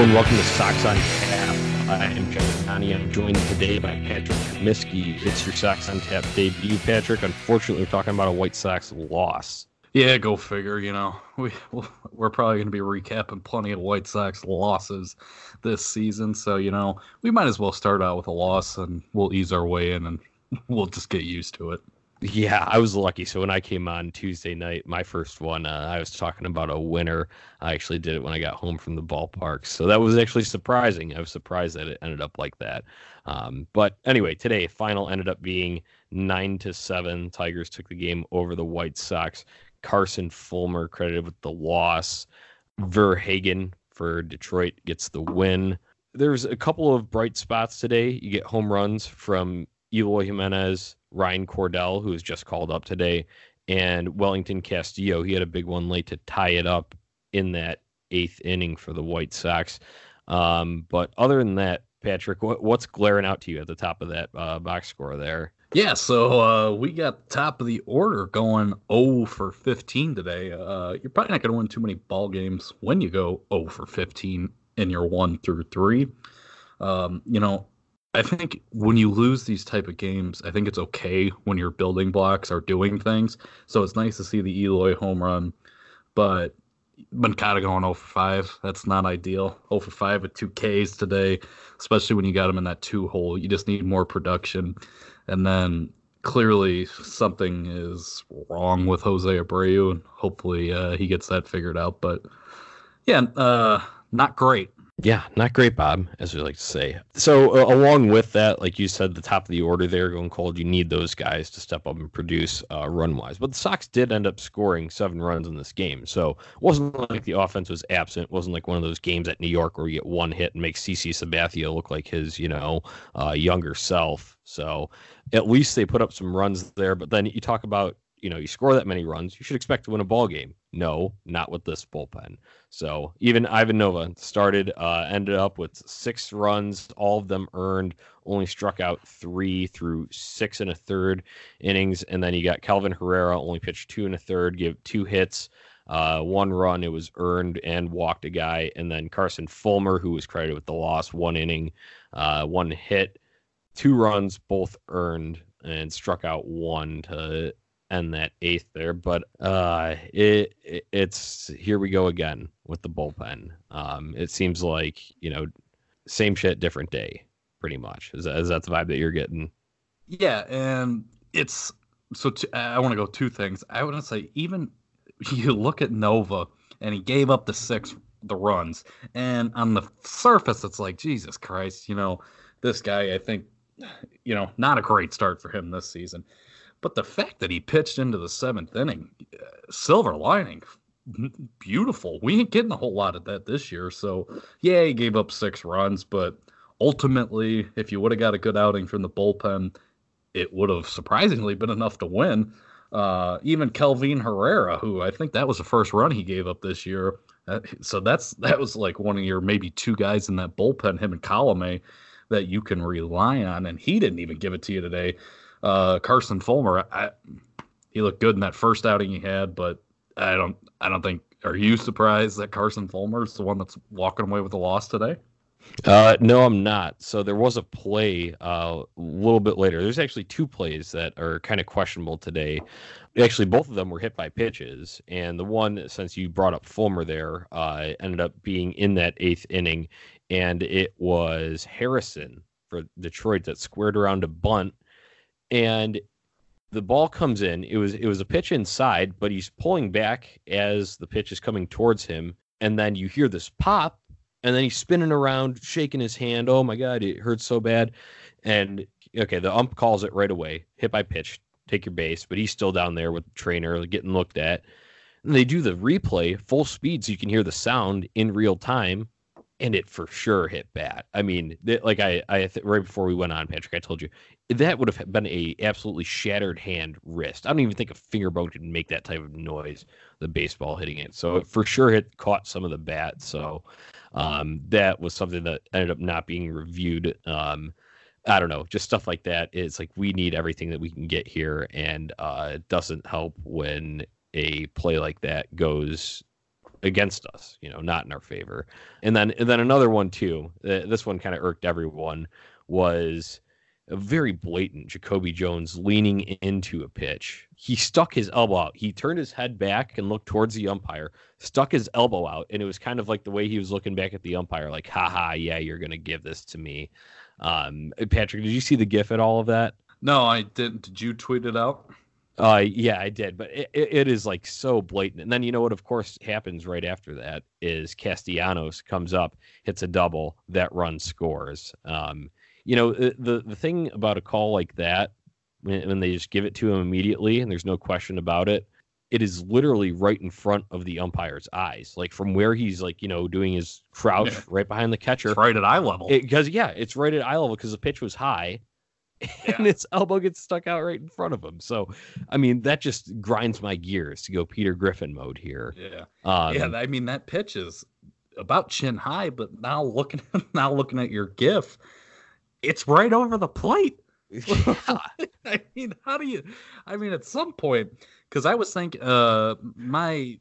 And welcome to Sox on Tap. I am John Connie. I'm joined today by Patrick Miskey. It's your Sox on Tap debut, Patrick. Unfortunately, we're talking about a White Sox loss. Yeah, go figure. You know, we we're probably going to be recapping plenty of White Sox losses this season, so you know we might as well start out with a loss, and we'll ease our way in, and we'll just get used to it. Yeah, I was lucky. So when I came on Tuesday night, my first one, uh, I was talking about a winner. I actually did it when I got home from the ballpark. So that was actually surprising. I was surprised that it ended up like that. Um, but anyway, today final ended up being nine to seven. Tigers took the game over the White Sox. Carson Fulmer credited with the loss. Verhagen for Detroit gets the win. There's a couple of bright spots today. You get home runs from Eloy Jimenez, Ryan Cordell, who was just called up today, and Wellington Castillo. He had a big one late to tie it up in that eighth inning for the White Sox. Um, but other than that, Patrick, what, what's glaring out to you at the top of that uh, box score there? Yeah, so uh, we got top of the order going 0 for 15 today. Uh, you're probably not going to win too many ball games when you go 0 for 15 in your one through three. Um, you know, I think when you lose these type of games, I think it's okay when your building blocks are doing things. So it's nice to see the Eloy home run, but Moncada going 0 for 5. That's not ideal. 0 for 5 with two Ks today, especially when you got him in that two hole. You just need more production. And then clearly something is wrong with Jose Abreu, and hopefully uh, he gets that figured out. But yeah, uh, not great. Yeah, not great, Bob, as we like to say. So, uh, along with that, like you said, the top of the order there going cold, you need those guys to step up and produce uh, run wise. But the Sox did end up scoring seven runs in this game. So, it wasn't like the offense was absent. It wasn't like one of those games at New York where you get one hit and make CC Sabathia look like his, you know, uh, younger self. So, at least they put up some runs there. But then you talk about you know, you score that many runs, you should expect to win a ball game. No, not with this bullpen. So even Ivan Nova started, uh, ended up with six runs, all of them earned, only struck out three through six and a third innings. And then you got Kelvin Herrera, only pitched two and a third, give two hits, uh, one run. It was earned and walked a guy. And then Carson Fulmer, who was credited with the loss, one inning, uh, one hit, two runs, both earned, and struck out one to end that eighth there. But uh, it, it, it's here we go again with the bullpen. Um, it seems like you know, same shit, different day, pretty much. Is that, is that the vibe that you're getting? Yeah, and it's so. T- I want to go two things. I want to say even you look at Nova, and he gave up the six the runs, and on the surface, it's like Jesus Christ, you know, this guy. I think, you know, not a great start for him this season. But the fact that he pitched into the seventh inning, uh, silver lining, beautiful. We ain't getting a whole lot of that this year. So, yeah, he gave up six runs, but ultimately, if you would have got a good outing from the bullpen, it would have surprisingly been enough to win. Uh, even Kelvin Herrera, who I think that was the first run he gave up this year. Uh, so that's that was like one of your maybe two guys in that bullpen, him and Colome, that you can rely on, and he didn't even give it to you today uh, Carson Fulmer, I, he looked good in that first outing he had, but I don't, I don't think. Are you surprised that Carson Fulmer is the one that's walking away with the loss today? Uh, no, I'm not. So there was a play uh, a little bit later. There's actually two plays that are kind of questionable today. Actually, both of them were hit by pitches, and the one, since you brought up Fulmer there, uh, ended up being in that eighth inning, and it was Harrison for Detroit that squared around a bunt and the ball comes in. It was it was a pitch inside, but he's pulling back as the pitch is coming towards him, and then you hear this pop, and then he's spinning around, shaking his hand. Oh my god, it hurts so bad. And okay, the ump calls it right away. Hit by pitch, take your base, but he's still down there with the trainer getting looked at. And they do the replay full speed so you can hear the sound in real time and it for sure hit bad. I mean, like I, I th- right before we went on, Patrick, I told you that would have been a absolutely shattered hand wrist. I don't even think a finger bone could make that type of noise. The baseball hitting it, so it for sure it caught some of the bat. So um, that was something that ended up not being reviewed. Um, I don't know, just stuff like that. It's like we need everything that we can get here, and uh, it doesn't help when a play like that goes against us, you know, not in our favor. And then and then another one too. Uh, this one kind of irked everyone was a very blatant Jacoby Jones leaning into a pitch. He stuck his elbow out. He turned his head back and looked towards the umpire, stuck his elbow out, and it was kind of like the way he was looking back at the umpire, like, haha, yeah, you're gonna give this to me. Um, Patrick, did you see the gif at all of that? No, I didn't. Did you tweet it out? Uh, yeah, I did, but it, it is like so blatant. And then you know what, of course, happens right after that is Castellanos comes up, hits a double, that run scores. Um, you know, the the thing about a call like that, when, when they just give it to him immediately and there's no question about it, it is literally right in front of the umpire's eyes, like from where he's like you know doing his crouch yeah. right behind the catcher, it's right at eye level. Because yeah, it's right at eye level because the pitch was high, yeah. and his elbow gets stuck out right in front of him. So, I mean, that just grinds my gears to go Peter Griffin mode here. Yeah, um, yeah. I mean, that pitch is about chin high, but now looking now looking at your GIF, it's right over the plate. Yeah. I mean, how do you? I mean, at some point, because I was thinking, uh, my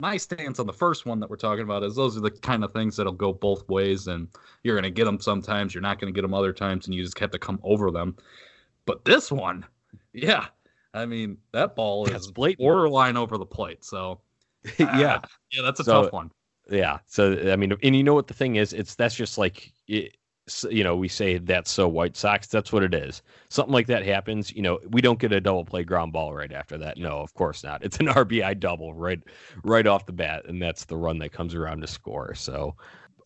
my stance on the first one that we're talking about is those are the kind of things that'll go both ways, and you're going to get them sometimes, you're not going to get them other times, and you just have to come over them. But this one, yeah, I mean that ball is blatant. borderline over the plate. So yeah, uh, yeah, that's a so, tough one. Yeah. So I mean, and you know what the thing is? It's that's just like it, you know, we say that's so White Sox. That's what it is. Something like that happens. You know, we don't get a double play ground ball right after that. No, of course not. It's an RBI double right, right off the bat, and that's the run that comes around to score. So,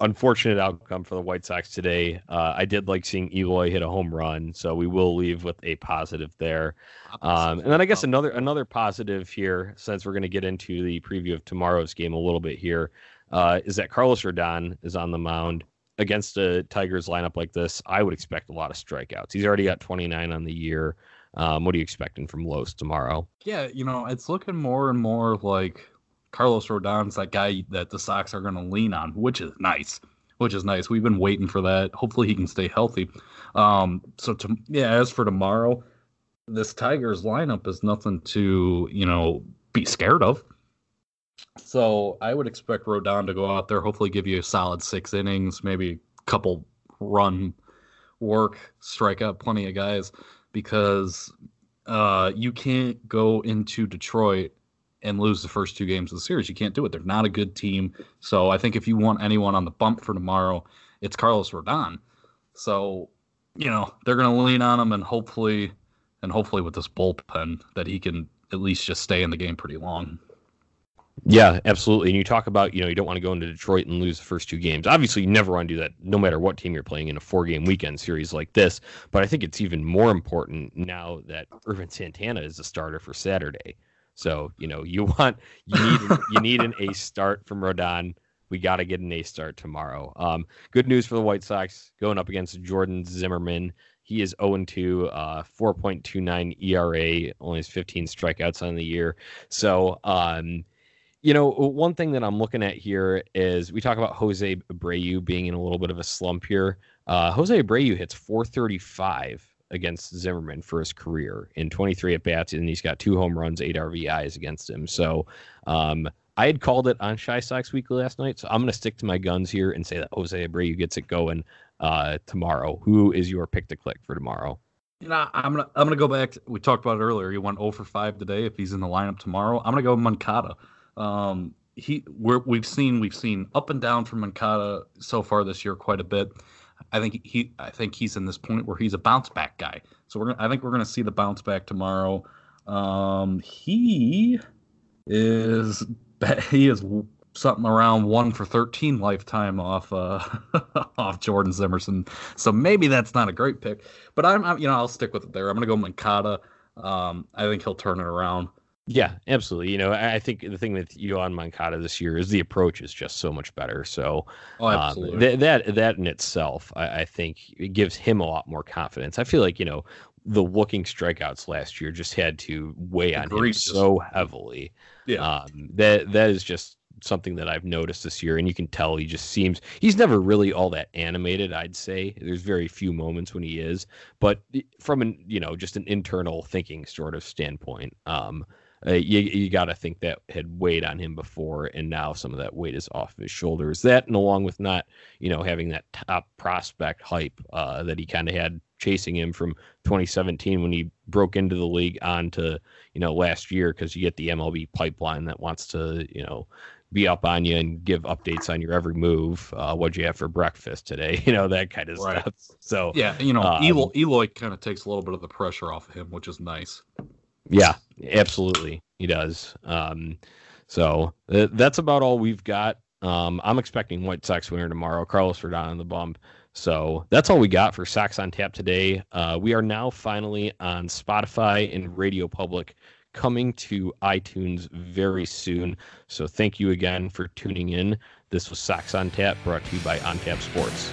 unfortunate outcome for the White Sox today. Uh, I did like seeing Eloy hit a home run, so we will leave with a positive there. Um, and then I guess another another positive here, since we're going to get into the preview of tomorrow's game a little bit here, uh, is that Carlos Rodon is on the mound against a Tigers lineup like this, I would expect a lot of strikeouts. He's already got 29 on the year. Um, what are you expecting from Los tomorrow? Yeah, you know, it's looking more and more like Carlos Rodon's that guy that the Sox are going to lean on, which is nice. Which is nice. We've been waiting for that. Hopefully, he can stay healthy. Um, so, to, yeah, as for tomorrow, this Tigers lineup is nothing to you know be scared of. So I would expect Rodon to go out there, hopefully give you a solid six innings, maybe a couple run work, strike out plenty of guys, because uh, you can't go into Detroit and lose the first two games of the series. You can't do it. They're not a good team. So I think if you want anyone on the bump for tomorrow, it's Carlos Rodon. So, you know, they're going to lean on him and hopefully, and hopefully with this bullpen that he can at least just stay in the game pretty long. Yeah, absolutely. And you talk about, you know, you don't want to go into Detroit and lose the first two games. Obviously, you never want to do that no matter what team you're playing in a four game weekend series like this. But I think it's even more important now that Ervin Santana is a starter for Saturday. So, you know, you want you need you need an ace start from Rodon. We got to get an ace start tomorrow. Um, good news for the White Sox going up against Jordan Zimmermann. He is 0 2, uh, 4.29 ERA, only has 15 strikeouts on the year. So, um, you know, one thing that I'm looking at here is we talk about Jose Abreu being in a little bit of a slump here. Uh, Jose Abreu hits 435 against Zimmermann for his career in 23 at bats, and he's got two home runs, eight RBIs against him. So um, I had called it on Chi Sox Weekly last night, so I'm going to stick to my guns here and say that Jose Abreu gets it going uh, tomorrow. Who is your pick to click for tomorrow? You know, I'm gonna I'm gonna go back. To, we talked about it earlier. He went 0 for 5 today. If he's in the lineup tomorrow, I'm gonna go Moncada. Um, he we have seen we've seen up and down from Moncada so far this year quite a bit. I think he I think he's in this point where he's a bounce back guy. So we're gonna, I think we're going to see the bounce back tomorrow. Um, he is he is something around one for 13 lifetime off uh off Jordan Zimerson. So maybe that's not a great pick, but I'm, I'm you know I'll stick with it there. I'm gonna go Moncada. Um, I think he'll turn it around. Yeah, absolutely. You know, I think the thing with Yoan Moncada this year is the approach is just so much better. So oh, um, that that that in itself, I, I, think it gives him a lot more confidence. I feel like you know the looking strikeouts last year just had to weigh on him so heavily. Yeah, um, that that is just something that I've noticed this year, and you can tell he just seems he's never really all that animated. I'd say there's very few moments when he is, but from an you know just an internal thinking sort of standpoint, um, uh, you you got to think that had weighed on him before, and now some of that weight is off his shoulders. That, and along with not you know having that top prospect hype uh, that he kind of had chasing him from 2017 when he broke into the league on to you know last year because you get the MLB pipeline that wants to you know be up on you and give updates on your every move. Uh, what'd you have for breakfast today? You know that kind of right. stuff. So yeah, you know, um, Eloy, Eloy kind of takes a little bit of the pressure off of him, which is nice. Yeah, absolutely, he does. Um, so uh, that's about all we've got. Um, I'm expecting White Sox winner tomorrow. Carlos Rodon on the bump. So that's all we got for Sox on Tap today. Uh, we are now finally on Spotify and Radio Public coming to iTunes very soon. So thank you again for tuning in. This was Sox on Tap brought to you by On Tap Sports.